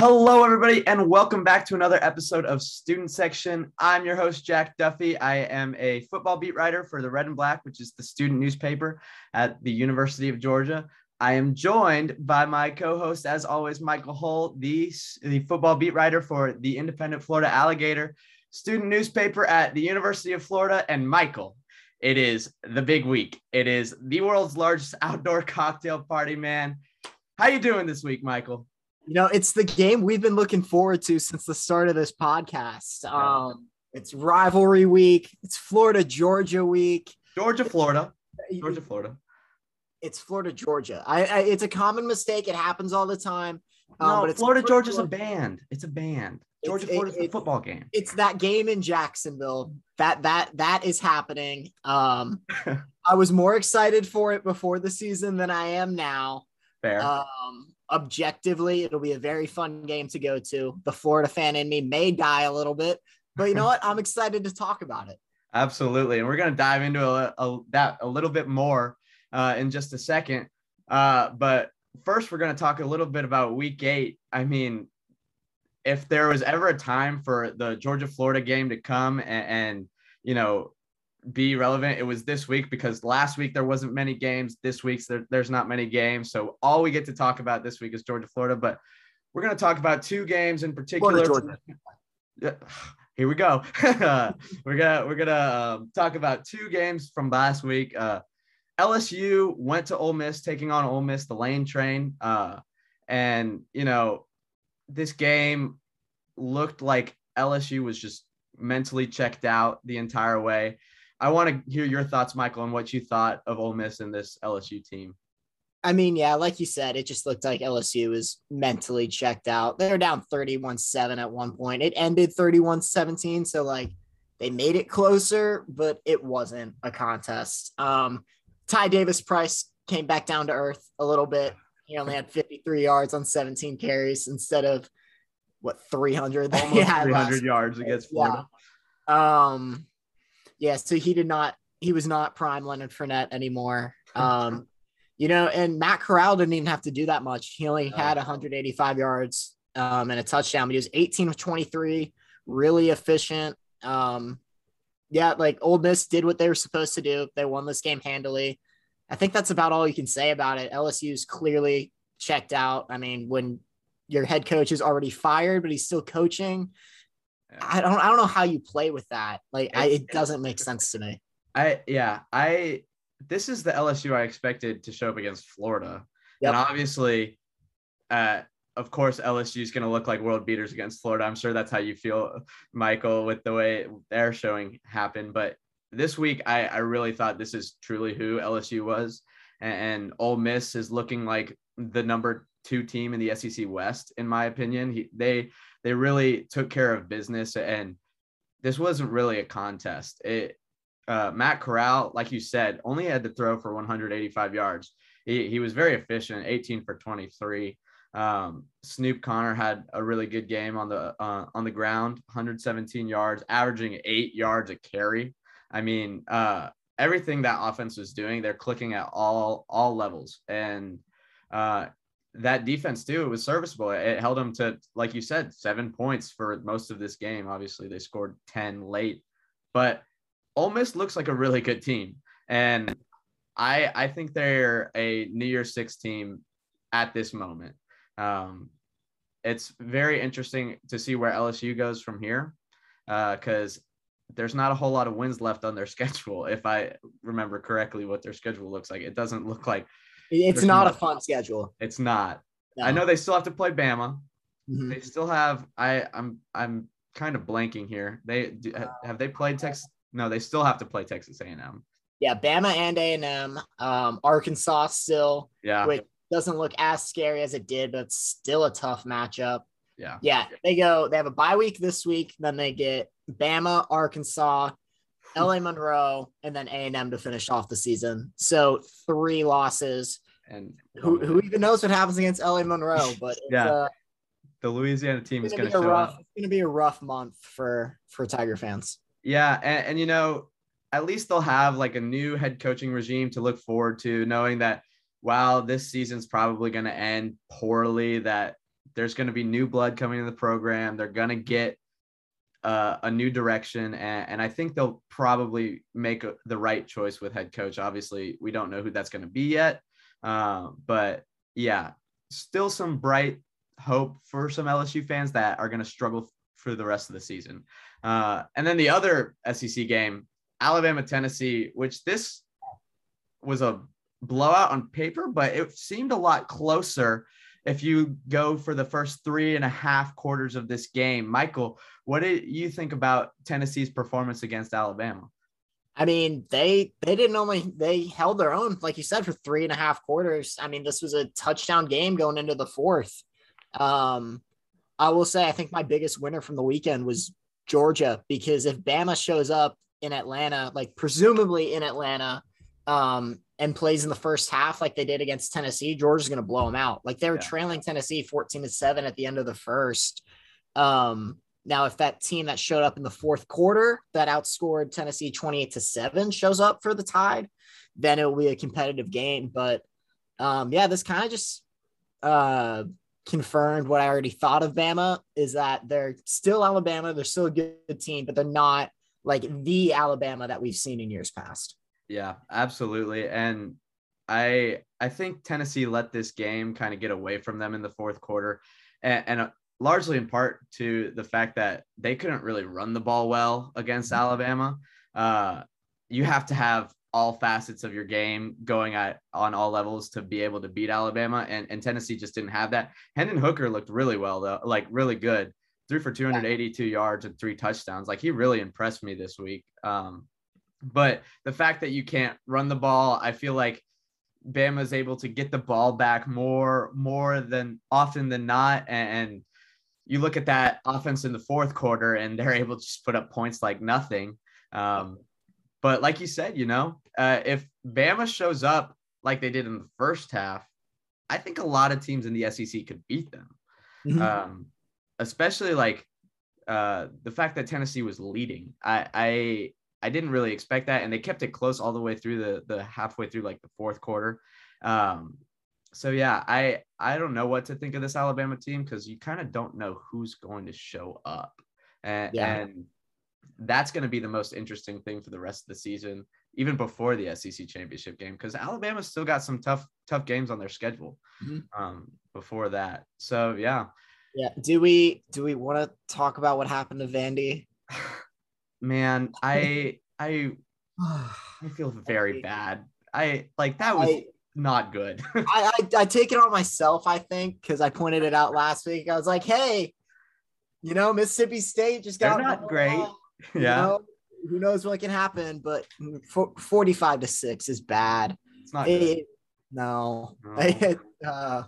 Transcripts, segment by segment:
Hello, everybody, and welcome back to another episode of Student Section. I'm your host, Jack Duffy. I am a football beat writer for the Red and Black, which is the student newspaper at the University of Georgia. I am joined by my co-host, as always, Michael Hull, the, the football beat writer for the Independent Florida Alligator student newspaper at the University of Florida. And Michael, it is the big week. It is the world's largest outdoor cocktail party, man. How you doing this week, Michael? You know, it's the game we've been looking forward to since the start of this podcast. Um, it's rivalry week. It's Florida Georgia week. Georgia, Florida. Georgia, Florida. It's Florida Georgia. I, I it's a common mistake. It happens all the time. Um, no, but it's Florida Georgia's a band. It's a band. Georgia Florida's it, a football game. It's that game in Jacksonville. That that that is happening. Um, I was more excited for it before the season than I am now. Fair. Um, objectively, it'll be a very fun game to go to. The Florida fan in me may die a little bit, but you know what? I'm excited to talk about it. Absolutely, and we're gonna dive into a, a that a little bit more uh, in just a second. Uh, but first, we're gonna talk a little bit about Week Eight. I mean, if there was ever a time for the Georgia Florida game to come and, and you know be relevant. It was this week because last week there wasn't many games. This week's there, there's not many games. So all we get to talk about this week is Georgia, Florida. But we're going to talk about two games in particular. Florida, Here we go. we're gonna we're gonna um, talk about two games from last week. Uh, LSU went to Ole Miss, taking on Ole Miss, the Lane Train, uh, and you know this game looked like LSU was just mentally checked out the entire way. I want to hear your thoughts, Michael, on what you thought of Ole Miss and this LSU team. I mean, yeah, like you said, it just looked like LSU was mentally checked out. They were down 31 7 at one point. It ended 31 17. So, like, they made it closer, but it wasn't a contest. Um, Ty Davis Price came back down to earth a little bit. He only had 53 yards on 17 carries instead of what 300 Almost 300 yards against Florida. Yeah. Um, yeah, so he did not he was not prime Leonard Fournette anymore. Um, you know, and Matt Corral didn't even have to do that much. He only had 185 yards um, and a touchdown, but he was 18 of 23, really efficient. Um, yeah, like Ole Miss did what they were supposed to do. They won this game handily. I think that's about all you can say about it. LSU's clearly checked out. I mean, when your head coach is already fired, but he's still coaching, I don't I don't know how you play with that. Like I, it doesn't make sense to me. I yeah, I this is the LSU I expected to show up against Florida. Yep. And obviously uh of course LSU is going to look like world beaters against Florida. I'm sure that's how you feel Michael with the way their showing happened, but this week I I really thought this is truly who LSU was and, and Ole Miss is looking like the number 2 team in the SEC West in my opinion. He, they they really took care of business and this wasn't really a contest. It uh, Matt Corral, like you said, only had to throw for 185 yards. He, he was very efficient, 18 for 23. Um, Snoop Conner had a really good game on the uh, on the ground, 117 yards, averaging eight yards a carry. I mean, uh, everything that offense was doing, they're clicking at all all levels, and uh, that defense too it was serviceable. It held them to, like you said, seven points for most of this game. Obviously, they scored ten late, but Ole Miss looks like a really good team, and I I think they're a New Year's Six team at this moment. Um, it's very interesting to see where LSU goes from here, because uh, there's not a whole lot of wins left on their schedule. If I remember correctly, what their schedule looks like, it doesn't look like it's not, a fun schedule. It's not. No. I know they still have to play Bama. Mm-hmm. They still have. I I'm I'm kind of blanking here. They do, have they played Texas? No, they still have to play Texas A&M. Yeah, Bama and A&M. Um, Arkansas still. Yeah. Which doesn't look as scary as it did, but it's still a tough matchup. Yeah. Yeah. They go. They have a bye week this week. Then they get Bama, Arkansas, LA Monroe, and then A&M to finish off the season. So three losses. And who, who even knows what happens against LA Monroe? But yeah, uh, the Louisiana team is going to show rough, up. It's going to be a rough month for for Tiger fans. Yeah, and, and you know, at least they'll have like a new head coaching regime to look forward to, knowing that while this season's probably going to end poorly, that there's going to be new blood coming in the program. They're going to get uh, a new direction, and, and, I think they'll probably make a, the right choice with head coach. Obviously, we don't know who that's going to be yet, uh, but yeah, still some bright hope for some LSU fans that are going to struggle for the rest of the season. Uh, and then the other SEC game, Alabama Tennessee, which this was a blowout on paper, but it seemed a lot closer if you go for the first three and a half quarters of this game. Michael, what did you think about Tennessee's performance against Alabama? I mean, they they didn't only they held their own, like you said, for three and a half quarters. I mean, this was a touchdown game going into the fourth. Um, I will say, I think my biggest winner from the weekend was Georgia because if Bama shows up in Atlanta, like presumably in Atlanta, um, and plays in the first half like they did against Tennessee, Georgia's going to blow them out. Like they were yeah. trailing Tennessee 14 to 7 at the end of the first. Um, now, if that team that showed up in the fourth quarter that outscored Tennessee 28 to 7 shows up for the tide, then it will be a competitive game. But um, yeah, this kind of just uh, confirmed what I already thought of Bama is that they're still Alabama. They're still a good team, but they're not like the Alabama that we've seen in years past. Yeah, absolutely. And I I think Tennessee let this game kind of get away from them in the fourth quarter, and, and uh, largely in part to the fact that they couldn't really run the ball well against mm-hmm. Alabama. Uh, you have to have all facets of your game going at on all levels to be able to beat Alabama, and, and Tennessee just didn't have that. Hendon Hooker looked really well though, like really good. Threw for 282 yards and three touchdowns. Like he really impressed me this week. Um, but the fact that you can't run the ball, I feel like Bama's able to get the ball back more more than often than not. And you look at that offense in the fourth quarter, and they're able to just put up points like nothing. Um, but like you said, you know, uh, if Bama shows up like they did in the first half, I think a lot of teams in the SEC could beat them. Mm-hmm. Um, especially like uh, the fact that Tennessee was leading. I, I I didn't really expect that, and they kept it close all the way through the the halfway through like the fourth quarter. Um, so yeah, I I don't know what to think of this Alabama team because you kind of don't know who's going to show up, and, yeah. and that's going to be the most interesting thing for the rest of the season, even before the SEC championship game, because Alabama's still got some tough tough games on their schedule mm-hmm. um, before that. So yeah, yeah. Do we do we want to talk about what happened to Vandy? man, I I I feel very bad. I like that was I, not good. I, I, I take it on myself, I think, because I pointed it out last week. I was like, hey, you know, Mississippi State just got They're not great. yeah. Know, who knows what can happen, but 45 to 6 is bad. It's not it, no. no. uh,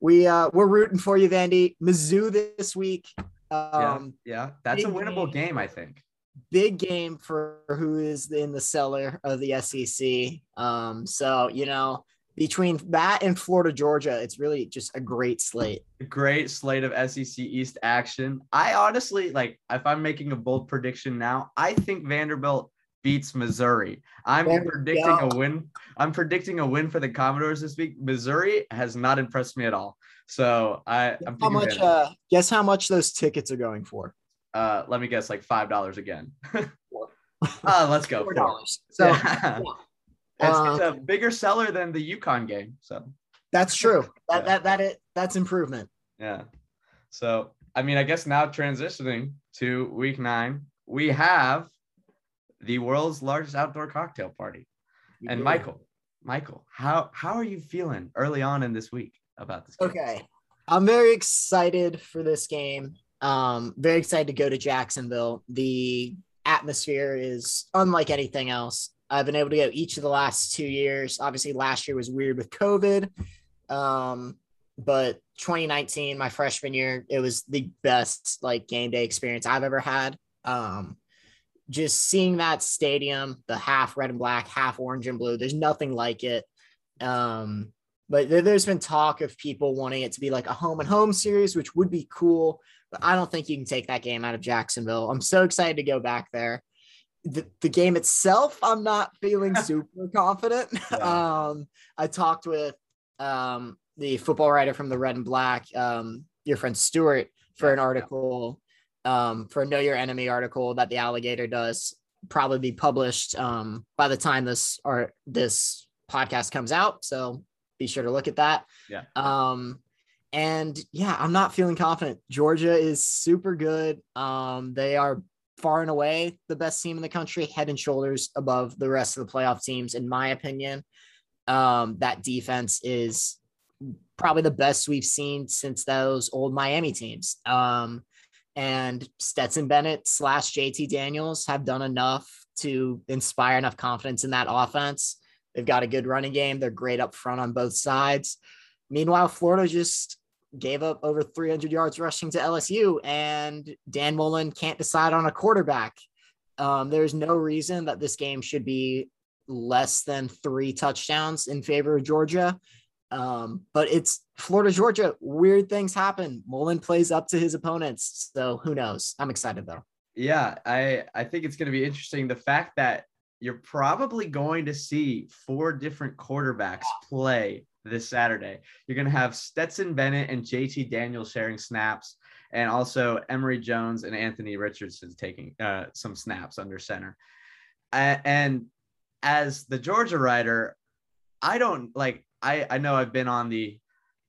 we uh we're rooting for you, Vandy. Mizzou this week. Um, yeah, yeah, that's a winnable game, game I think big game for who is in the cellar of the SEC. Um, so you know, between that and Florida, Georgia, it's really just a great slate. A great slate of SEC East action. I honestly like if I'm making a bold prediction now, I think Vanderbilt beats Missouri. I'm predicting a win. I'm predicting a win for the Commodores this week. Missouri has not impressed me at all. So I, I'm how much? Uh, guess how much those tickets are going for? Uh, let me guess, like five dollars again. uh, let's go. Four dollars. So yeah. it's, uh, it's, a bigger seller than the UConn game. So that's true. That yeah. that that it that's improvement. Yeah. So I mean, I guess now transitioning to week nine, we have the world's largest outdoor cocktail party. and Michael, Michael, how how are you feeling early on in this week about this? Game? Okay. I'm very excited for this game. Um, very excited to go to Jacksonville. The atmosphere is unlike anything else. I've been able to go each of the last two years. Obviously, last year was weird with COVID. Um, but 2019, my freshman year, it was the best like game day experience I've ever had. Um, just seeing that stadium, the half red and black, half orange and blue, there's nothing like it. Um, but there's been talk of people wanting it to be like a home and home series, which would be cool I don't think you can take that game out of Jacksonville. I'm so excited to go back there. The, the game itself, I'm not feeling super confident. Yeah. Um, I talked with um, the football writer from the Red and Black, um, your friend Stuart for an article um, for a Know Your Enemy article that the Alligator does probably be published um, by the time this or this podcast comes out. So be sure to look at that. Yeah. Um, and yeah, I'm not feeling confident. Georgia is super good. Um, they are far and away the best team in the country, head and shoulders above the rest of the playoff teams, in my opinion. Um, that defense is probably the best we've seen since those old Miami teams. Um, and Stetson Bennett slash JT Daniels have done enough to inspire enough confidence in that offense. They've got a good running game. They're great up front on both sides. Meanwhile, Florida just gave up over 300 yards rushing to LSU, and Dan Mullen can't decide on a quarterback. Um, there's no reason that this game should be less than three touchdowns in favor of Georgia. Um, but it's Florida, Georgia. Weird things happen. Mullen plays up to his opponents. So who knows? I'm excited though. Yeah, I, I think it's going to be interesting. The fact that you're probably going to see four different quarterbacks play this Saturday. You're going to have Stetson Bennett and JT Daniels sharing snaps, and also Emory Jones and Anthony Richardson taking uh, some snaps under center. And as the Georgia writer, I don't like I I know I've been on the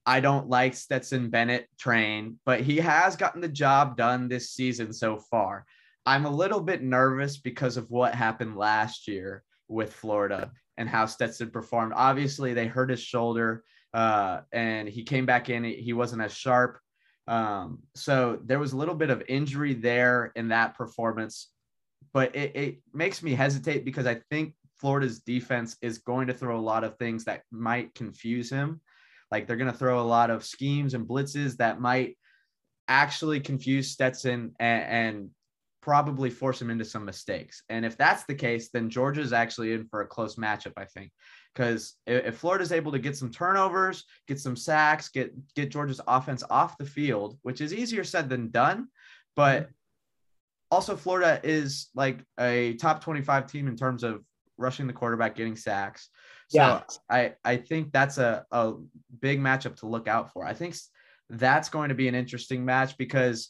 I don't like Stetson Bennett train, but he has gotten the job done this season so far. I'm a little bit nervous because of what happened last year with Florida and how Stetson performed. Obviously, they hurt his shoulder uh, and he came back in. He wasn't as sharp. Um, so there was a little bit of injury there in that performance, but it, it makes me hesitate because I think Florida's defense is going to throw a lot of things that might confuse him. Like they're going to throw a lot of schemes and blitzes that might actually confuse Stetson and, and probably force him into some mistakes. And if that's the case, then Georgia's actually in for a close matchup, I think. Because if Florida's able to get some turnovers, get some sacks, get get Georgia's offense off the field, which is easier said than done, but also Florida is like a top 25 team in terms of rushing the quarterback, getting sacks. So yeah. I, I think that's a, a big matchup to look out for. I think that's going to be an interesting match because,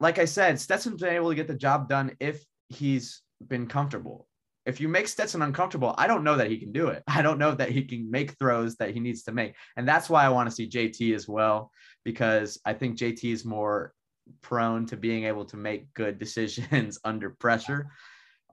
like I said, Stetson's been able to get the job done if he's been comfortable. If you make Stetson uncomfortable, I don't know that he can do it. I don't know that he can make throws that he needs to make. And that's why I want to see JT as well, because I think JT is more prone to being able to make good decisions under pressure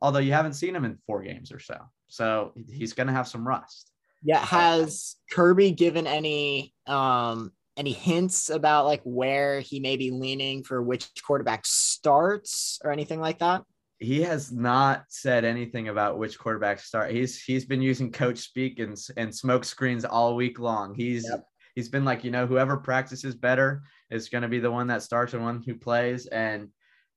although you haven't seen him in four games or so. So he's going to have some rust. Yeah. Has Kirby given any um any hints about like where he may be leaning for which quarterback starts or anything like that? He has not said anything about which quarterback start. He's he's been using coach speak and and smoke screens all week long. He's yep. he's been like, you know, whoever practices better is going to be the one that starts and one who plays and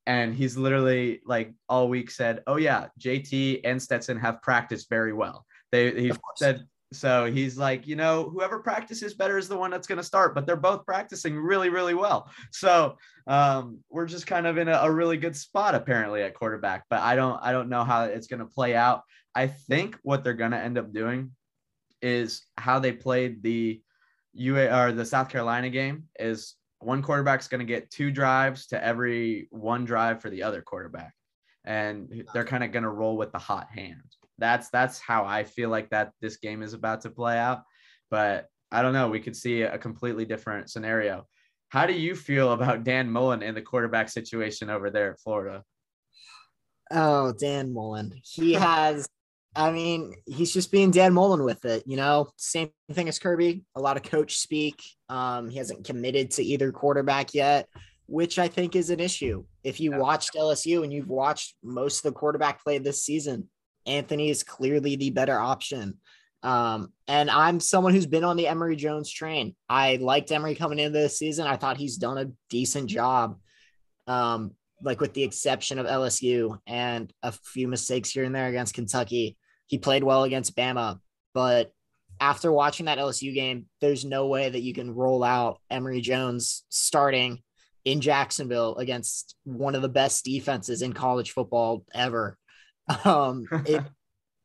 and he's literally like all week said, "Oh yeah, JT and Stetson have practiced very well." They he said so he's like, you know, whoever practices better is the one that's going to start, but they're both practicing really, really well. So um, we're just kind of in a, a, really good spot apparently at quarterback, but I don't, I don't know how it's going to play out. I think what they're going to end up doing is how they played the UA or the South Carolina game is one quarterback's going to get two drives to every one drive for the other quarterback and they're kind of going to roll with the hot hand that's that's how i feel like that this game is about to play out but i don't know we could see a completely different scenario how do you feel about dan mullen in the quarterback situation over there at florida oh dan mullen he has I mean, he's just being Dan Mullen with it, you know. Same thing as Kirby. A lot of coach speak. Um, he hasn't committed to either quarterback yet, which I think is an issue. If you watched LSU and you've watched most of the quarterback play this season, Anthony is clearly the better option. Um, and I'm someone who's been on the Emory Jones train. I liked Emory coming into this season. I thought he's done a decent job. Um, like with the exception of LSU and a few mistakes here and there against Kentucky. He played well against Bama, but after watching that LSU game, there's no way that you can roll out Emory Jones starting in Jacksonville against one of the best defenses in college football ever. Um, it,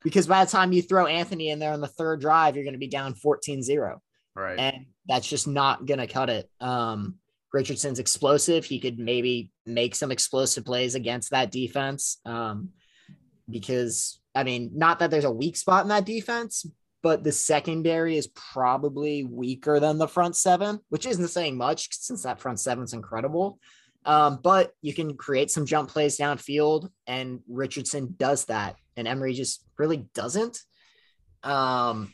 because by the time you throw Anthony in there on the third drive, you're going to be down 14 0. Right. And that's just not going to cut it. Um, Richardson's explosive. He could maybe make some explosive plays against that defense. Um, because I mean, not that there's a weak spot in that defense, but the secondary is probably weaker than the front seven, which isn't saying much since that front seven's incredible. Um, but you can create some jump plays downfield, and Richardson does that, and Emory just really doesn't. Um,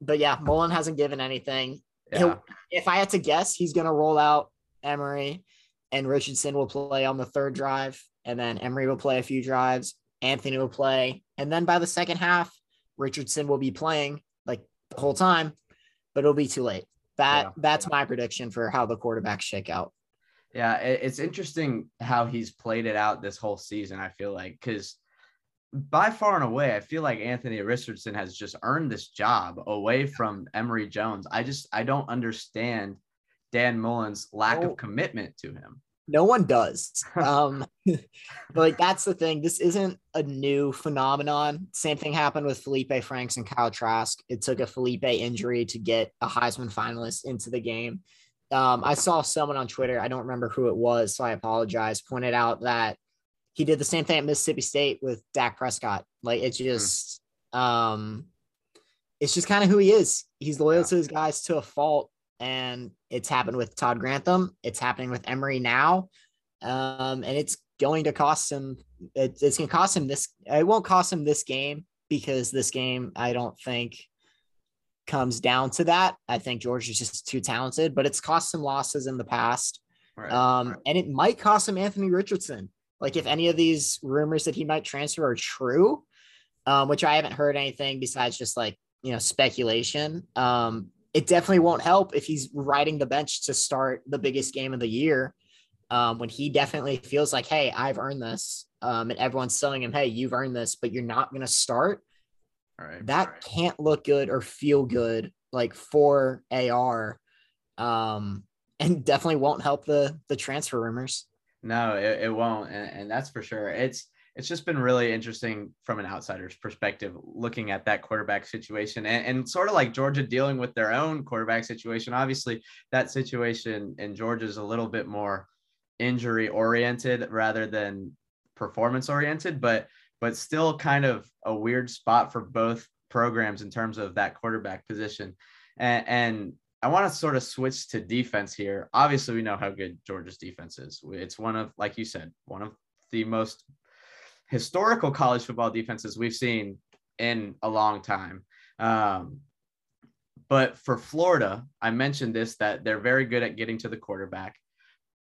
but yeah, Mullen hasn't given anything. Yeah. If I had to guess, he's going to roll out Emory, and Richardson will play on the third drive, and then Emory will play a few drives. Anthony will play, and then by the second half, Richardson will be playing like the whole time, but it'll be too late. That yeah. that's my prediction for how the quarterbacks shake out. Yeah, it's interesting how he's played it out this whole season. I feel like because by far and away, I feel like Anthony Richardson has just earned this job away from Emory Jones. I just I don't understand Dan Mullen's lack of commitment to him. No one does. Um, but like that's the thing. This isn't a new phenomenon. Same thing happened with Felipe Franks and Kyle Trask. It took a Felipe injury to get a Heisman finalist into the game. Um, I saw someone on Twitter, I don't remember who it was, so I apologize, pointed out that he did the same thing at Mississippi State with Dak Prescott. Like it's hmm. just mm. um it's just kind of who he is. He's loyal yeah. to his guys to a fault. And it's happened with Todd Grantham. It's happening with Emory now. Um, and it's going to cost him it, it's gonna cost him this it won't cost him this game because this game I don't think comes down to that. I think George is just too talented, but it's cost him losses in the past. Right, um, right. And it might cost him Anthony Richardson. Like if any of these rumors that he might transfer are true, um, which I haven't heard anything besides just like you know speculation. Um, it definitely won't help if he's riding the bench to start the biggest game of the year. Um, when he definitely feels like, hey, I've earned this, um, and everyone's telling him, hey, you've earned this, but you're not going to start. Right, that right. can't look good or feel good like for AR, um, and definitely won't help the the transfer rumors. No, it, it won't, and, and that's for sure. It's it's just been really interesting from an outsider's perspective looking at that quarterback situation and, and, sort of like Georgia dealing with their own quarterback situation. Obviously, that situation in Georgia is a little bit more injury oriented rather than performance oriented, but but still kind of a weird spot for both programs in terms of that quarterback position. And, and I want to sort of switch to defense here. Obviously, we know how good Georgia's defense is. It's one of, like you said, one of the most historical college football defenses we've seen in a long time. Um, but for Florida, I mentioned this that they're very good at getting to the quarterback.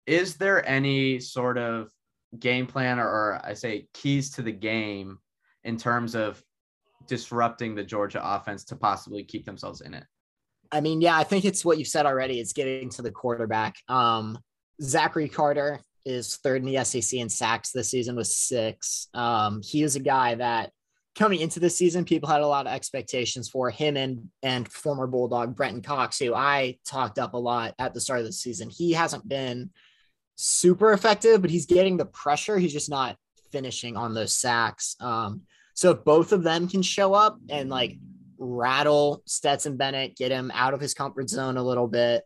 Is there any sort of game plan or, or I say keys to the game in terms of disrupting the Georgia offense to possibly keep themselves in it? I mean, yeah, I think it's what you've said already. It's getting to the quarterback. Um, Zachary Carter is third in the SEC in sacks this season with six. Um, he is a guy that coming into the season, people had a lot of expectations for him and and former Bulldog Brenton Cox, who I talked up a lot at the start of the season. He hasn't been super effective, but he's getting the pressure. He's just not finishing on those sacks. Um, so if both of them can show up and like rattle Stetson Bennett, get him out of his comfort zone a little bit,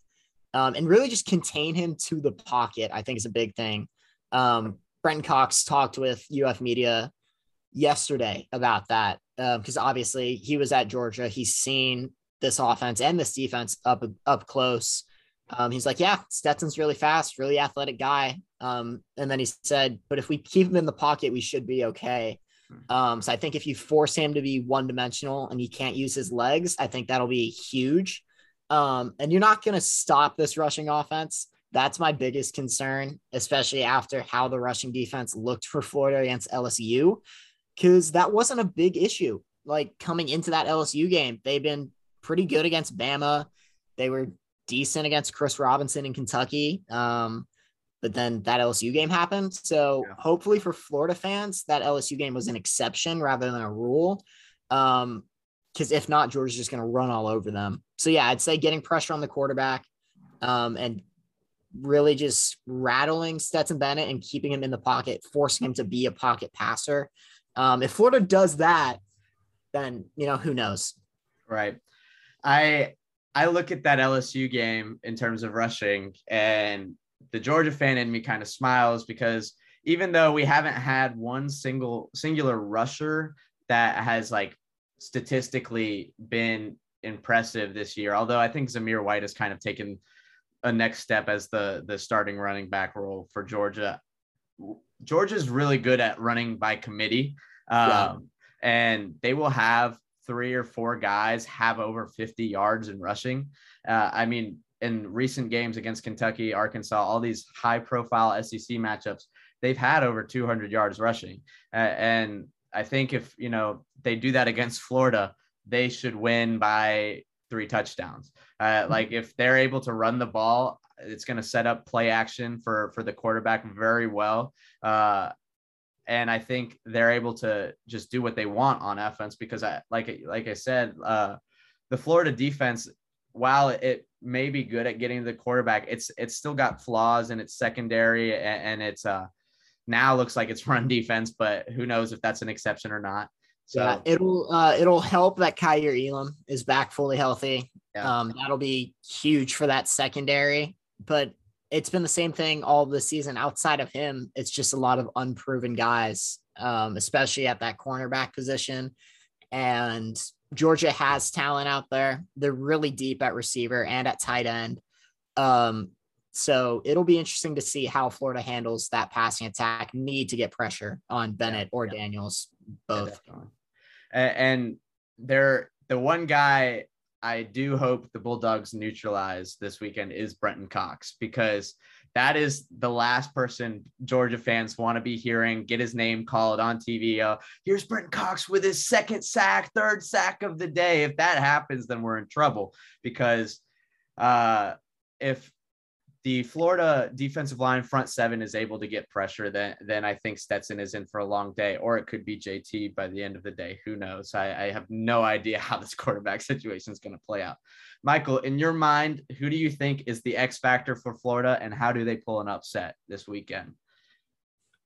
um, and really just contain him to the pocket, I think is a big thing. Um, Brent Cox talked with UF Media yesterday about that because um, obviously he was at Georgia. He's seen this offense and this defense up up close. Um, he's like, yeah, Stetson's really fast, really athletic guy. Um, and then he said, but if we keep him in the pocket, we should be okay. Hmm. Um, so I think if you force him to be one dimensional and he can't use his legs, I think that'll be huge. Um, and you're not going to stop this rushing offense. That's my biggest concern, especially after how the rushing defense looked for Florida against LSU, because that wasn't a big issue. Like coming into that LSU game, they've been pretty good against Bama. They were decent against Chris Robinson in Kentucky. Um, but then that LSU game happened. So yeah. hopefully for Florida fans, that LSU game was an exception rather than a rule. Um, because if not, Georgia's just going to run all over them. So yeah, I'd say getting pressure on the quarterback, um, and really just rattling Stetson Bennett and keeping him in the pocket, forcing him to be a pocket passer. Um, if Florida does that, then you know who knows. Right. I I look at that LSU game in terms of rushing, and the Georgia fan in me kind of smiles because even though we haven't had one single singular rusher that has like statistically been impressive this year, although I think Zamir White has kind of taken a next step as the the starting running back role for Georgia. Georgia's really good at running by committee. Um, yeah. and they will have three or four guys have over 50 yards in rushing. Uh, I mean, in recent games against Kentucky, Arkansas, all these high profile SEC matchups, they've had over 200 yards rushing. Uh, and I think if, you know, they do that against Florida, they should win by three touchdowns. Uh, mm-hmm. like if they're able to run the ball, it's going to set up play action for for the quarterback very well. Uh, and I think they're able to just do what they want on offense because I like like I said, uh, the Florida defense, while it may be good at getting the quarterback, it's it's still got flaws in its secondary and, and it's uh now looks like it's run defense, but who knows if that's an exception or not. So yeah, it'll uh, it'll help that Kaiir Elam is back fully healthy. Yeah. Um, that'll be huge for that secondary. But it's been the same thing all the season. Outside of him, it's just a lot of unproven guys, um, especially at that cornerback position. And Georgia has talent out there. They're really deep at receiver and at tight end. Um, so it'll be interesting to see how Florida handles that passing attack. Need to get pressure on Bennett or yeah. Daniels, both. Yeah, and they're the one guy I do hope the Bulldogs neutralize this weekend is Brenton Cox because that is the last person Georgia fans want to be hearing get his name called on TV. Uh, here's Brenton Cox with his second sack, third sack of the day. If that happens, then we're in trouble because uh, if the Florida defensive line front seven is able to get pressure, then then I think Stetson is in for a long day, or it could be JT by the end of the day. Who knows? I, I have no idea how this quarterback situation is going to play out. Michael, in your mind, who do you think is the X factor for Florida, and how do they pull an upset this weekend?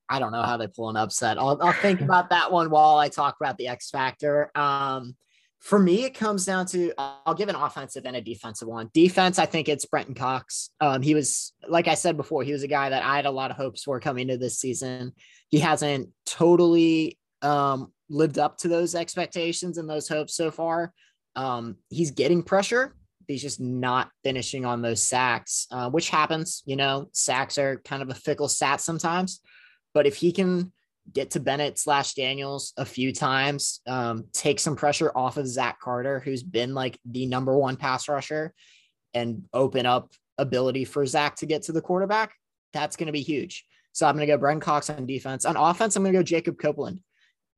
I don't know how they pull an upset. I'll, I'll think about that one while I talk about the X factor. Um, for me, it comes down to I'll give an offensive and a defensive one. Defense, I think it's Brenton Cox. Um, he was, like I said before, he was a guy that I had a lot of hopes for coming into this season. He hasn't totally um, lived up to those expectations and those hopes so far. Um, he's getting pressure. He's just not finishing on those sacks, uh, which happens. You know, sacks are kind of a fickle stat sometimes. But if he can get to Bennett slash Daniels a few times, um, take some pressure off of Zach Carter, who's been like the number one pass rusher, and open up ability for Zach to get to the quarterback. That's going to be huge. So I'm going to go Brenton Cox on defense. On offense, I'm going to go Jacob Copeland.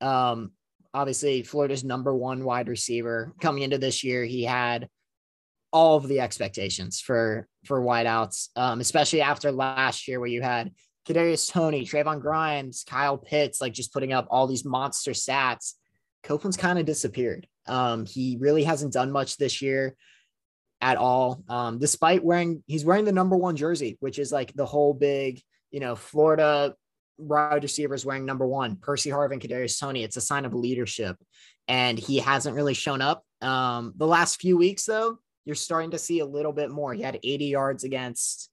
Um, obviously, Florida's number one wide receiver coming into this year. He had all of the expectations for for wideouts, um, especially after last year where you had Kadarius Toney, Trevon Grimes, Kyle Pitts, like just putting up all these monster stats. Copeland's kind of disappeared. Um, he really hasn't done much this year at all. Um, despite wearing, he's wearing the number one jersey, which is like the whole big, you know, Florida wide receivers wearing number one, Percy Harvin, Kadarius Toney. It's a sign of leadership, and he hasn't really shown up. Um, the last few weeks, though, you're starting to see a little bit more. He had 80 yards against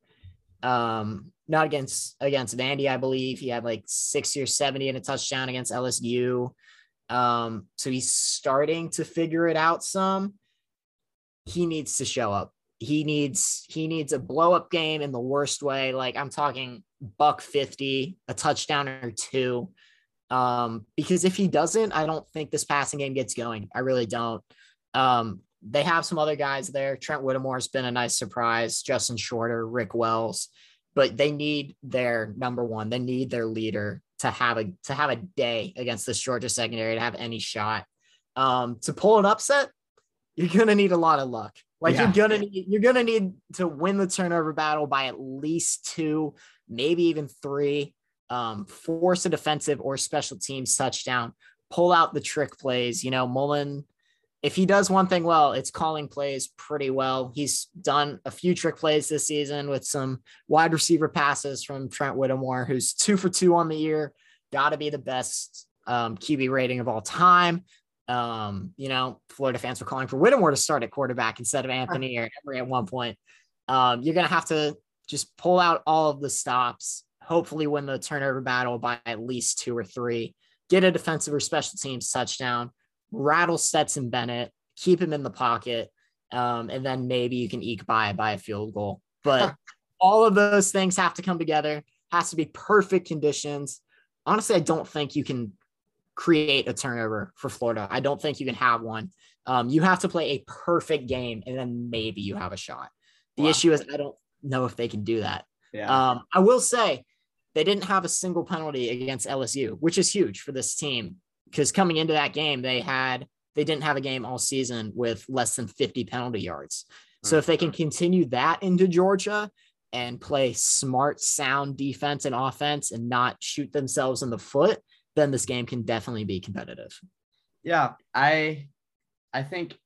um, not against against Vandy, I believe. He had like 60 or 70 and a touchdown against LSU. Um, so he's starting to figure it out some. He needs to show up. He needs he needs a blow up game in the worst way. Like I'm talking buck 50, a touchdown or two. Um, because if he doesn't, I don't think this passing game gets going. I really don't. Um, they have some other guys there. Trent Whittemore's been a nice surprise. Justin Shorter, Rick Wells, but they need their number one. They need their leader to have a to have a day against this Georgia secondary to have any shot. Um, to pull an upset, you're gonna need a lot of luck. Like yeah. you're gonna need, you're gonna need to win the turnover battle by at least two, maybe even three. Um, force a defensive or special teams touchdown. Pull out the trick plays. You know, Mullen if he does one thing well, it's calling plays pretty well. He's done a few trick plays this season with some wide receiver passes from Trent Whittemore, who's two for two on the year. Got to be the best um, QB rating of all time. Um, you know, Florida fans were calling for Whittemore to start at quarterback instead of Anthony or Emory at one point. Um, you're gonna have to just pull out all of the stops, hopefully win the turnover battle by at least two or three, get a defensive or special teams touchdown, rattle Stetson Bennett, keep him in the pocket, um, and then maybe you can eke by by a field goal. But all of those things have to come together. Has to be perfect conditions. Honestly, I don't think you can create a turnover for Florida. I don't think you can have one. Um, you have to play a perfect game, and then maybe you have a shot. The wow. issue is I don't know if they can do that. Yeah. Um, I will say they didn't have a single penalty against LSU, which is huge for this team because coming into that game, they had they didn't have a game all season with less than 50 penalty yards. So if they can mm-hmm. continue that into Georgia and play smart, sound defense and offense and not shoot themselves in the foot, then this game can definitely be competitive. Yeah, I I think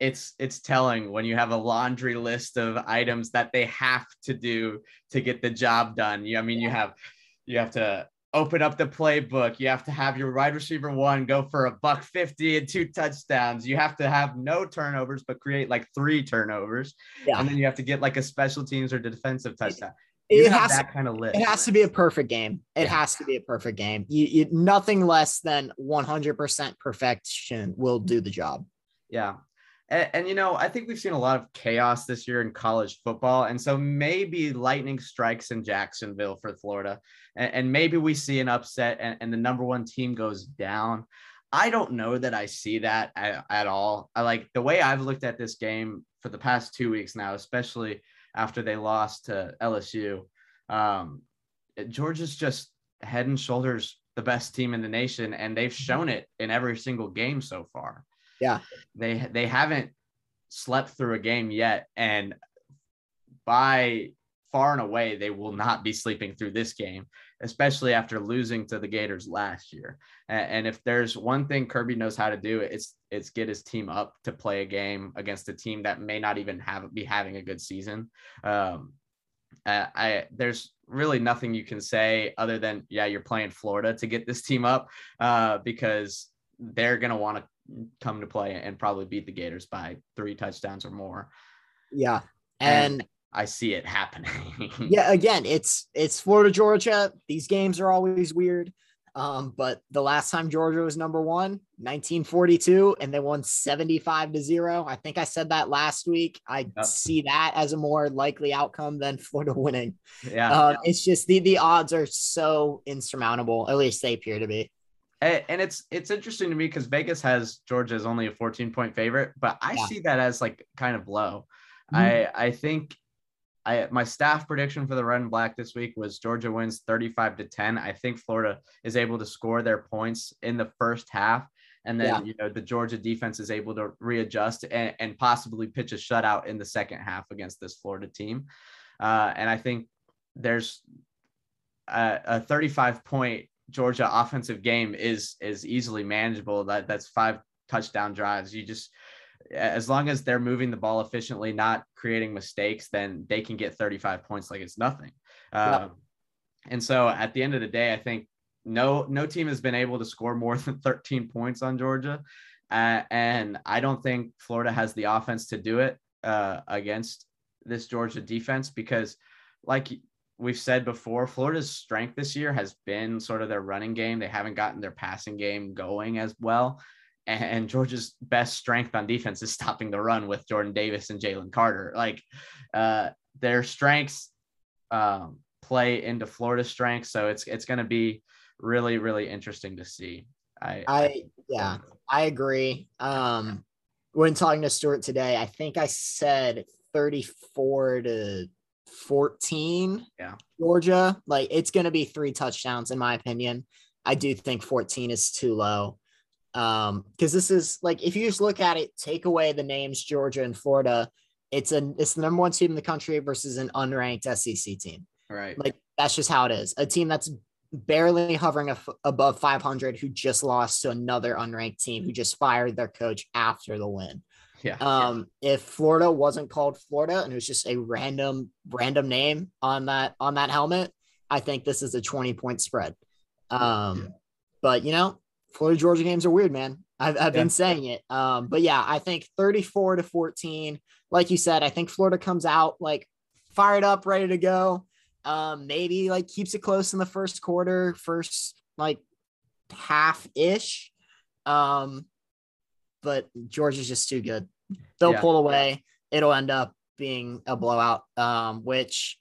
it's it's telling when you have a laundry list of items that they have to do to get the job done. You I mean you have you have to open up the playbook. You have to have your wide receiver one go for a buck 50 and two touchdowns. You have to have no turnovers, but create like three turnovers. Yeah. And then you have to get like a special teams or defensive touchdown. You it has that to, kind of list. It has to be a perfect game. It yeah. has to be a perfect game. You, you nothing less than 100% perfection will do the job. Yeah. And, and, you know, I think we've seen a lot of chaos this year in college football. And so maybe lightning strikes in Jacksonville for Florida. And, and maybe we see an upset and, and, the number one team goes down. I don't know that I see that at, at all. I like the way I've looked at this game for the past two weeks now, especially after they lost to LSU. Um, Georgia's just head and shoulders the best team in the nation, and they've shown it in every single game so far. Yeah. They they haven't slept through a game yet. And by far and away, they will not be sleeping through this game, especially after losing to the Gators last year. And, and if there's one thing Kirby knows how to do, it's it's get his team up to play a game against a team that may not even have be having a good season. Um, I, there's really nothing you can say other than yeah you're playing Florida to get this team up uh, because they're gonna want to come to play and probably beat the Gators by three touchdowns or more. Yeah. And, and I see it happening. yeah, again, it's it's Florida Georgia. These games are always weird. Um, but the last time Georgia was number one, 1942, and they won 75 to zero. I think I said that last week. I yep. see that as a more likely outcome than Florida winning. Yeah. Um, it's just the, the odds are so insurmountable, at least they appear to be and it's it's interesting to me because Vegas has Georgia as only a 14 point favorite, but I yeah. see that as like kind of low. Mm-hmm. I I think I my staff prediction for the red and black this week was Georgia wins 35 to 10. I think Florida is able to score their points in the first half. And then, yeah. you know, the Georgia defense is able to readjust and, and possibly pitch a shutout in the second half against this Florida team. Uh, and I think there's a, a 35 point Georgia offensive game is is easily manageable. That that's five touchdown drives. You just as long as they're moving the ball efficiently, not creating mistakes, then they can get 35 points like it's nothing. Uh, and so at the end of the day, I think no no team has been able to score more than 13 points on Georgia, uh, and I don't think Florida has the offense to do it uh, against this Georgia defense because, like we've said before, Florida's strength this year has been sort of their running game. They haven't gotten their passing game going as well. And Georgia's best strength on defense is stopping the run with Jordan Davis and Jalen Carter. Like uh, their strengths um, play into Florida's strengths, so it's it's going to be really really interesting to see. I, I yeah, I agree. Um, when talking to Stuart today, I think I said 34 to 14. Yeah. Georgia, like it's going to be three touchdowns in my opinion. I do think 14 is too low. Um, because this is like if you just look at it, take away the names Georgia and Florida, it's a it's the number one team in the country versus an unranked SEC team. Right. Like that's just how it is. A team that's barely hovering above 500 who just lost to another unranked team who just fired their coach after the win. Yeah. Um, yeah. if Florida wasn't called Florida and it was just a random random name on that on that helmet, I think this is a 20 point spread. Um, yeah. but you know, Florida Georgia games are weird, man. I've, I've yeah. been saying it. Um, but yeah, I think 34 to 14. Like you said, I think Florida comes out like fired up, ready to go. Um, maybe like keeps it close in the first quarter, first like half ish. Um, but Georgia's just too good. They'll yeah. pull away. It'll end up being a blowout, um, which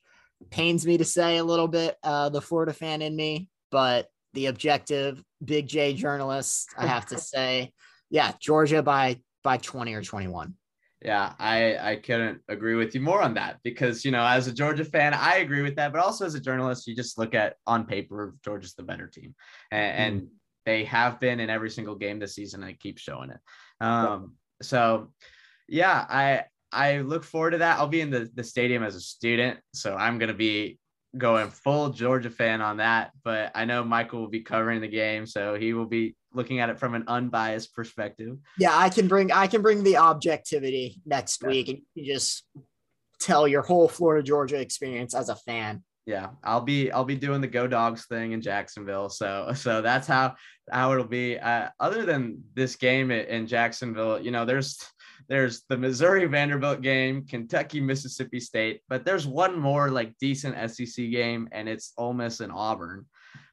pains me to say a little bit. Uh, the Florida fan in me, but the objective Big J journalist, I have to say, yeah, Georgia by by 20 or 21. Yeah, I I couldn't agree with you more on that because you know as a Georgia fan I agree with that, but also as a journalist you just look at on paper Georgia's the better team, and, mm. and they have been in every single game this season and it keeps showing it. Um, so yeah, I I look forward to that. I'll be in the the stadium as a student, so I'm gonna be going full Georgia fan on that. But I know Michael will be covering the game, so he will be looking at it from an unbiased perspective. Yeah, I can bring I can bring the objectivity next yeah. week and you just tell your whole Florida Georgia experience as a fan. Yeah, I'll be I'll be doing the Go Dogs thing in Jacksonville. So so that's how how it'll be. Uh, other than this game in Jacksonville, you know, there's there's the Missouri Vanderbilt game, Kentucky Mississippi State, but there's one more like decent SEC game, and it's Ole Miss and Auburn.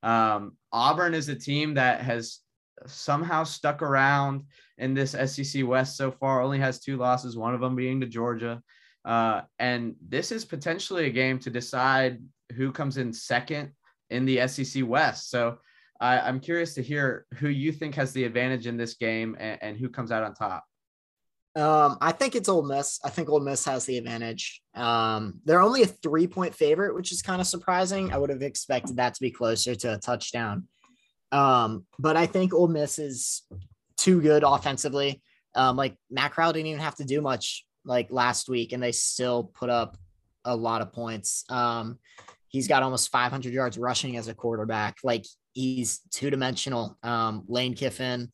Um, Auburn is a team that has somehow stuck around in this SEC West so far. Only has two losses, one of them being to Georgia. Uh, and this is potentially a game to decide who comes in second in the SEC West. So I, am curious to hear who you think has the advantage in this game and, and who comes out on top. Um, I think it's Ole Miss. I think Ole Miss has the advantage. Um, they're only a three point favorite, which is kind of surprising. I would have expected that to be closer to a touchdown. Um, but I think Ole Miss is too good offensively. Um, like Matt Corral didn't even have to do much like last week, and they still put up a lot of points. Um, he's got almost 500 yards rushing as a quarterback. Like he's two dimensional. Um, Lane Kiffin,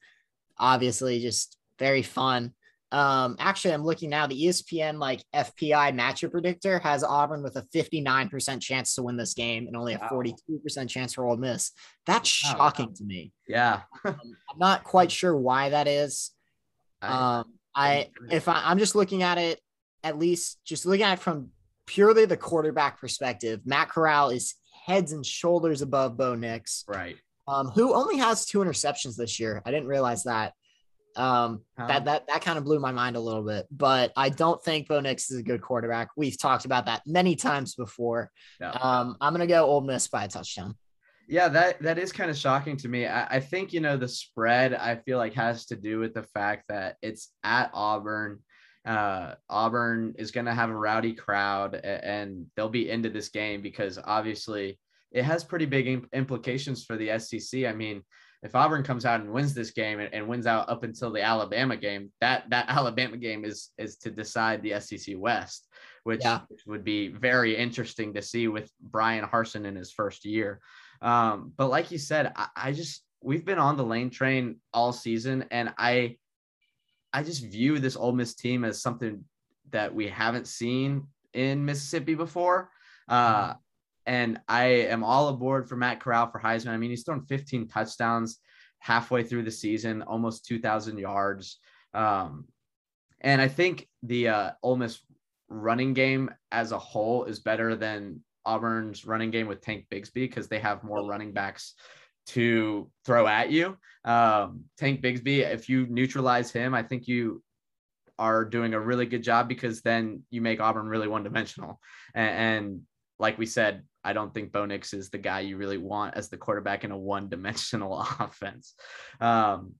obviously, just very fun. Um, actually, I'm looking now. The ESPN like FPI matchup predictor has Auburn with a 59% chance to win this game and only a 42% chance for Ole Miss. That's shocking to me. Yeah, um, I'm not quite sure why that is. Um, I if I, I'm just looking at it, at least just looking at it from purely the quarterback perspective, Matt Corral is heads and shoulders above Bo Nix, right? Um, who only has two interceptions this year. I didn't realize that. Um, that that that kind of blew my mind a little bit, but I don't think Bo Nix is a good quarterback. We've talked about that many times before. Yeah. Um, I'm gonna go Ole Miss by a touchdown. Yeah, that that is kind of shocking to me. I, I think you know the spread. I feel like has to do with the fact that it's at Auburn. Uh, Auburn is going to have a rowdy crowd, and they'll be into this game because obviously it has pretty big implications for the SEC. I mean, if Auburn comes out and wins this game and, and, wins out up until the Alabama game, that that Alabama game is is to decide the SEC West, which, yeah. would be very interesting to see with Bryan Harsin in his first year. Um, but like you said, I, I just we've been on the lane train all season, and I I just view this Ole Miss team as something that we haven't seen in Mississippi before. Uh, mm-hmm and I am all aboard for Matt Corral for Heisman. I mean, he's thrown 15 touchdowns halfway through the season, almost 2,000 yards. Um, and I think the uh, Ole Miss running game as a whole is better than Auburn's running game with Tank Bigsby because they have more running backs to throw at you. Um, Tank Bigsby, if you neutralize him, I think you are doing a really good job because then you make Auburn really one dimensional. And, and, like we said, I don't think Bo Nix is the guy you really want as the quarterback in a one-dimensional offense. Um,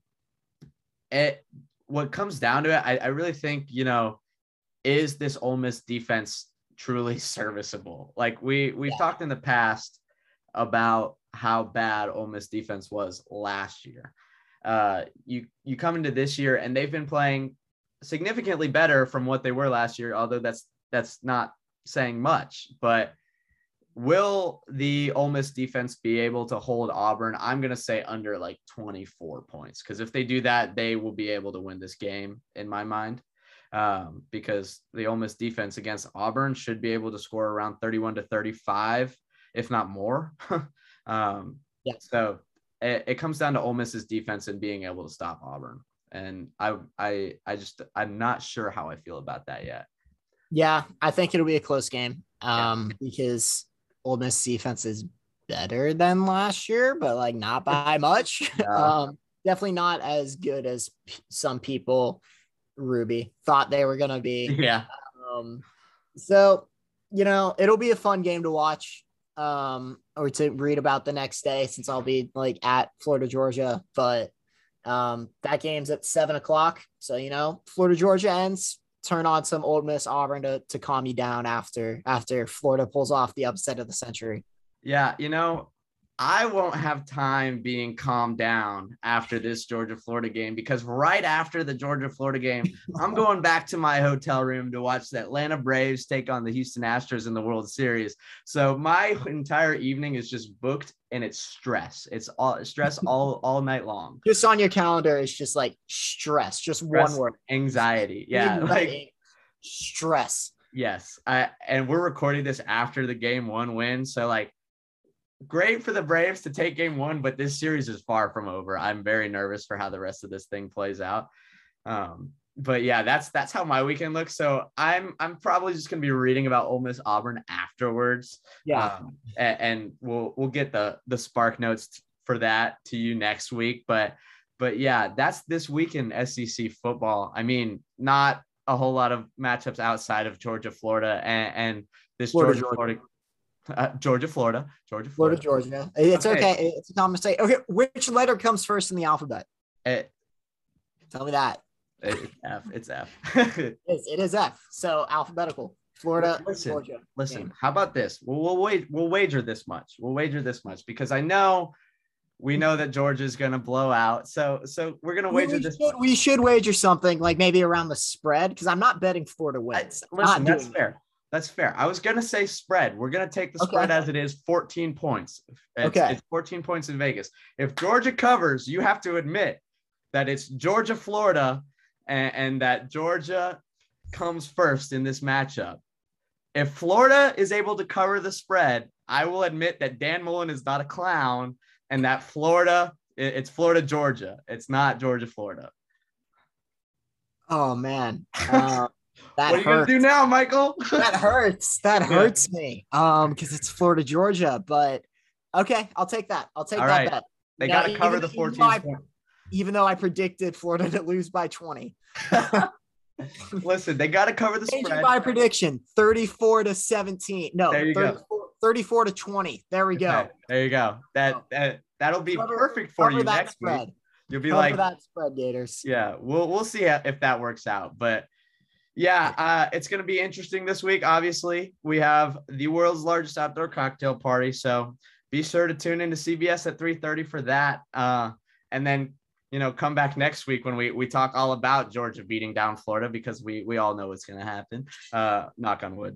it what comes down to it, I, I really think you know, is this Ole Miss defense truly serviceable? Like we we've yeah. talked in the past about how bad Ole Miss defense was last year. Uh, you you come into this year and they've been playing significantly better from what they were last year, although that's that's not saying much, but Will the Ole Miss defense be able to hold Auburn? I'm to say under like 24 points because if they do that, they will be able to win this game in my mind. Um, because the Ole Miss defense against Auburn should be able to score around 31 to 35, if not more. um, yeah. So it, it comes down to Ole Miss's defense and being able to stop Auburn. And I, I, I just, I'm not sure how I feel about that yet. Yeah, I think it'll be a close game. Um, yeah. because Ole Miss defense is better than last year, but like not by much. Yeah. um, definitely not as good as p- some people, Ruby, thought they were gonna be. Yeah. Um, so you know, it'll be a fun game to watch um, or to read about the next day since I'll be like at Florida, Georgia. But um, that game's at seven o'clock. So, you know, Florida, Georgia ends. Turn on some Ole Miss Auburn to, to calm you down after after Florida pulls off the upset of the century. Yeah, you know, I won't have time being calmed down after this Georgia Florida game because right after the Georgia Florida game, I'm going back to my hotel room to watch the Atlanta Braves take on the Houston Astros in the World Series. So my entire evening is just booked and it's stress. It's all stress all all night long. Just on your calendar, it's just like stress, just stress, one word. Anxiety. Yeah. Like stress. Yes. I and we're recording this after the game one win. So like great for the Braves to take game one, but this series is far from over. I'm very nervous for how the rest of this thing plays out. Um, but yeah, that's that's how my weekend looks. So I'm I'm probably just gonna be reading about Ole Miss Auburn afterwards. Yeah, um, and, and, we'll we'll get the the spark notes for that to you next week. But but yeah, that's this week in SEC football. I mean, not a whole lot of matchups outside of Georgia, Florida, and, and this Florida, Georgia, Florida uh, Georgia, Florida, Georgia, Florida, Florida Georgia. It's okay. okay. It's a common mistake. Okay, which letter comes first in the alphabet? It, Tell me that. It's F. It's F. it, is, it is F. So alphabetical. Florida, listen, Georgia. Listen, game. how about this? We'll, we'll wait. We'll wager this much. We'll wager this much because I know we know that Georgia's going to blow out. So so we're going to wager we this. Should, we should wager something like maybe around the spread because I'm not betting Florida wins. I, listen, that's fair. That's fair. I was gonna say spread. We're gonna take the okay. spread as it is, 14 points. It's, okay, it's 14 points in Vegas. If Georgia covers, you have to admit that it's Georgia, Florida, and, and that Georgia comes first in this matchup. If Florida is able to cover the spread, I will admit that Dan Mullen is not a clown, and that Florida, it's Florida, Georgia. It's not Georgia, Florida. Oh man. Uh, that what are you hurts. gonna do now, Michael? that hurts. That hurts yeah. me. Um, because it's Florida, Georgia. But okay, I'll take that. I'll take All that right. bet. They got to cover the 14 even, even though I predicted Florida to lose by 20. Listen, they got to cover the spread. My prediction 34 to 17. No, 34, 34, to 20. There we okay. go. There you go. That, that that'll be cover, perfect for you next spread. week. You'll be cover like that spread, Gators. Yeah, we'll we'll see if that works out. But yeah, uh, it's going to be interesting this week. Obviously, we have the world's largest outdoor cocktail party, so be sure to tune into CBS at 3:30 for that. Uh, and then you know come back next week when we we talk all about Georgia beating down Florida because we we all know what's going to happen. Uh, knock on wood.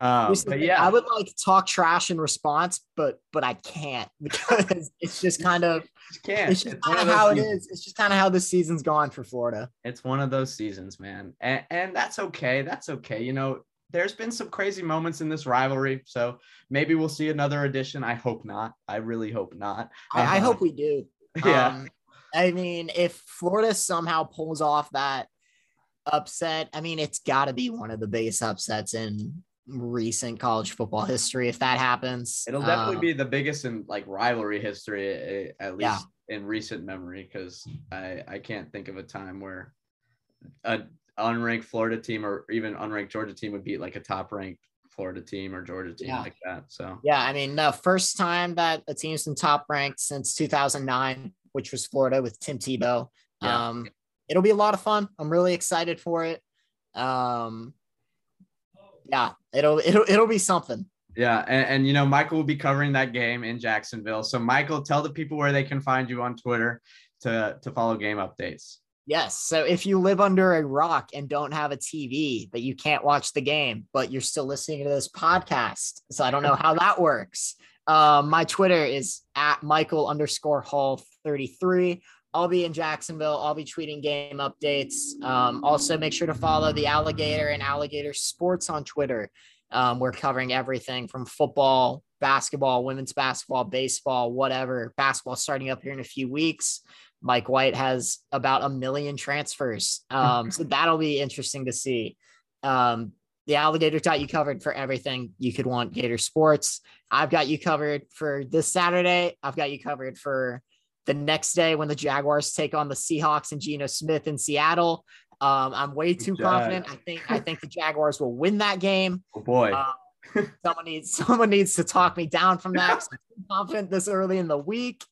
Um, but yeah, I would like to talk trash in response, but but I can't because it's just kind of just can't. It's just kind of how seasons. it is. It's just kind of how the season's gone for Florida. It's one of those seasons, man, and and that's okay. That's okay. You know, there's been some crazy moments in this rivalry, so maybe we'll see another edition. I hope not. I really hope not. I, I hope we do. Yeah. Um, I mean, if Florida somehow pulls off that upset, I mean, it's got to be one of the biggest upsets in recent college football history if that happens. It'll definitely um, be the biggest in like rivalry history, eh, at least yeah. in recent memory, because I I can't think of a time where a unranked Florida team or even unranked Georgia team would beat like a top ranked Florida team or Georgia team yeah. like that. So yeah, I mean the first time that a team's been top ranked since 2009, which was Florida with Tim Tebow. Yeah. Um, it'll be a lot of fun. I'm really excited for it. Um, yeah, it'll it'll it'll be something. Yeah, and, and you know Michael will be covering that game in Jacksonville. So Michael, tell the people where they can find you on Twitter to to follow game updates. Yes. So if you live under a rock and don't have a TV that you can't watch the game, but you're still listening to this podcast, so I don't know how that works. Um, my Twitter is at Michael underscore Hall 33. I'll be in Jacksonville. I'll be tweeting game updates. Um, also, make sure to follow the Alligator and Alligator Sports on Twitter. Um, we're covering everything from football, basketball, women's basketball, baseball, whatever. Basketball starting up here in a few weeks. Mike White has about a million transfers. Um, so that'll be interesting to see. Um, the Alligator got you covered for everything you could want Gator sports. I've got you covered for this Saturday. I've got you covered for the next day when the Jaguars take on the Seahawks and Geno Smith in Seattle. Um, I'm way too confident. I think I think the Jaguars will win that game. Oh boy. Um, someone needs someone needs to talk me down from that. I'm confident this early in the week.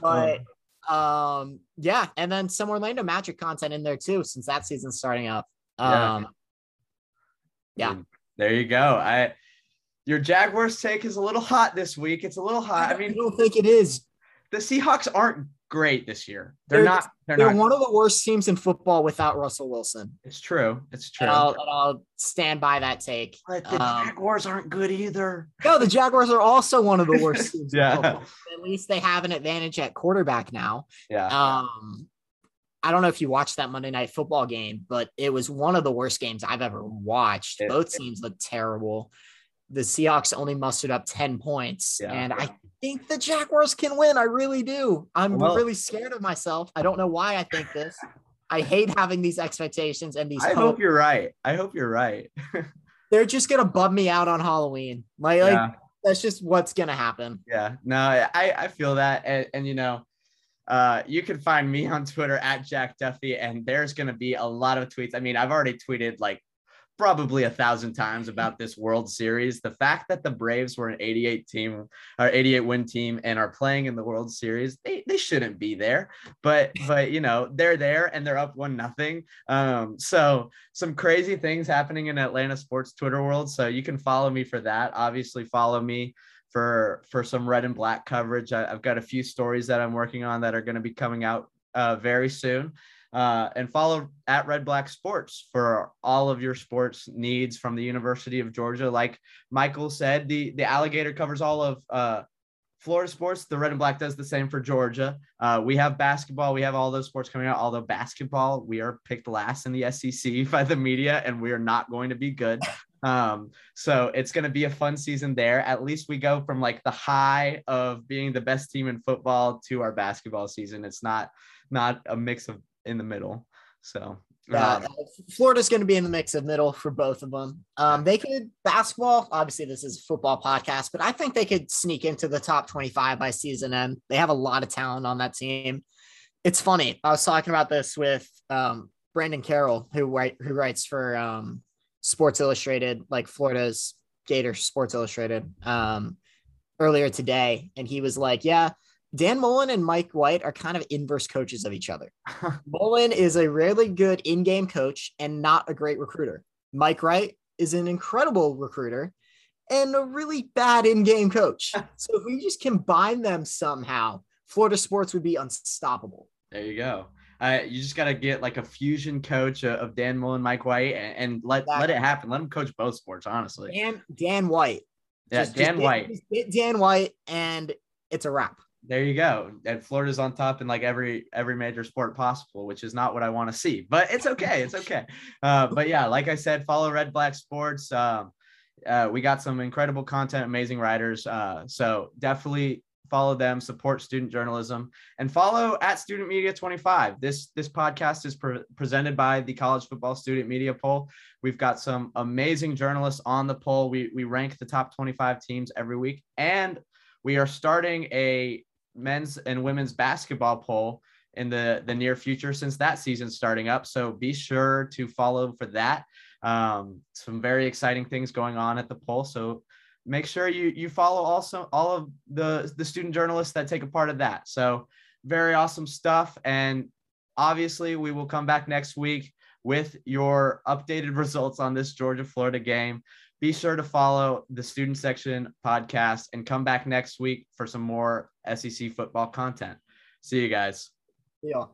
But um, yeah, and then some Orlando Magic content in there too, since that season's starting up. Um, yeah. There you go. I your Jaguars take is a little hot this week. It's a little hot. I mean, I don't think it is. The Seahawks aren't great this year. They're, They're- not. They're, They're not. one of the worst teams in football without Russell Wilson. It's true. It's true. And I'll, and I'll stand by that take. but the um, Jaguars aren't good either. No, the Jaguars are also one of the worst teams. in Yeah. football. At least they have an advantage at quarterback now. Yeah. Um, I don't know if you watched that Monday night football game, but it was one of the worst games I've ever watched. It- Both teams looked terrible. The Seahawks only mustered up 10 points. Yeah. And I think the Jaguars can win. I really do. I'm Well- really scared of myself. I don't know why I think this. I hate having these expectations and these I hopes. hope you're right. I hope you're right. They're just gonna bum me out on Halloween. Like, like that's just what's gonna happen. Yeah. No, I, I feel that. And, and you know, uh, you can find me on Twitter at Jack Duffy, and there's going to be a lot of tweets. I mean, I've already tweeted like probably a thousand times about this World Series. The fact that the Braves were an 88 team or 88 win team and are playing in the World Series, they, they shouldn't be there. But but you know, they're there and they're up one nothing. Um, so some crazy things happening in Atlanta sports Twitter world. So you can follow me for that. Obviously, follow me for for some red and black coverage. I, I've got a few stories that I'm working on that are going to be coming out uh, very soon. Uh, and follow at Red Black Sports for all of your sports needs from the University of Georgia. Like Michael said, the the Alligator covers all of uh, Florida sports. The Red and Black does the same for Georgia. Uh, we have basketball. We have all those sports coming out. Although basketball, we are picked last in the SEC by the media, and we are not going to be good. Um, so it's going to be a fun season there. At least we go from like the high of being the best team in football to our basketball season. It's not not a mix of in the middle. So Yeah, um, Florida's going to be in the mix of middle for both of them. Um, they could basketball. Obviously, this is a football podcast, but I think they could sneak into the top 25 by season end. They have a lot of talent on that team. It's funny. I was talking about this with um, Brandon Carroll, who write who writes for um, Sports Illustrated, like Florida's Gator Sports Illustrated, um, earlier today, and he was like, "Yeah." Dan Mullen and Mike White are kind of inverse coaches of each other. Mullen is a really good in-game coach and not a great recruiter. Mike White is an incredible recruiter and a really bad in-game coach. So if we just combine them somehow, Florida sports would be unstoppable. There you go. Uh, you just got to get like a fusion coach uh, of Dan Mullen, Mike White, and, and let let it happen. Let him coach both sports, honestly. Dan Dan White. yeah, Just- Dan just White. get Dan White and it's a wrap. There you go. And Florida's on top in like every every major sport possible, which is not what I want to see. But it's okay. It's okay. Uh, but yeah, like I said, follow Red Black Sports. Um, uh, we got some incredible content, amazing writers. Uh, so definitely follow them, support student journalism, and follow at Student Media 25. This this podcast is pre- presented by the College Football Student Media Poll. We've got some amazing journalists on the poll. We we rank the top 25 teams every week, and we are starting a men's and women's basketball poll in the the near future since that season's starting up. So be sure to follow for that. Um, some very exciting things going on at the poll. So make sure you you follow also all of the the student journalists that take a part of that. So very awesome stuff. And obviously we will come back next week with your updated results on this Georgia Florida game. Be sure to follow the student section podcast and come back next week for some more SEC football content. See you guys. Yeah.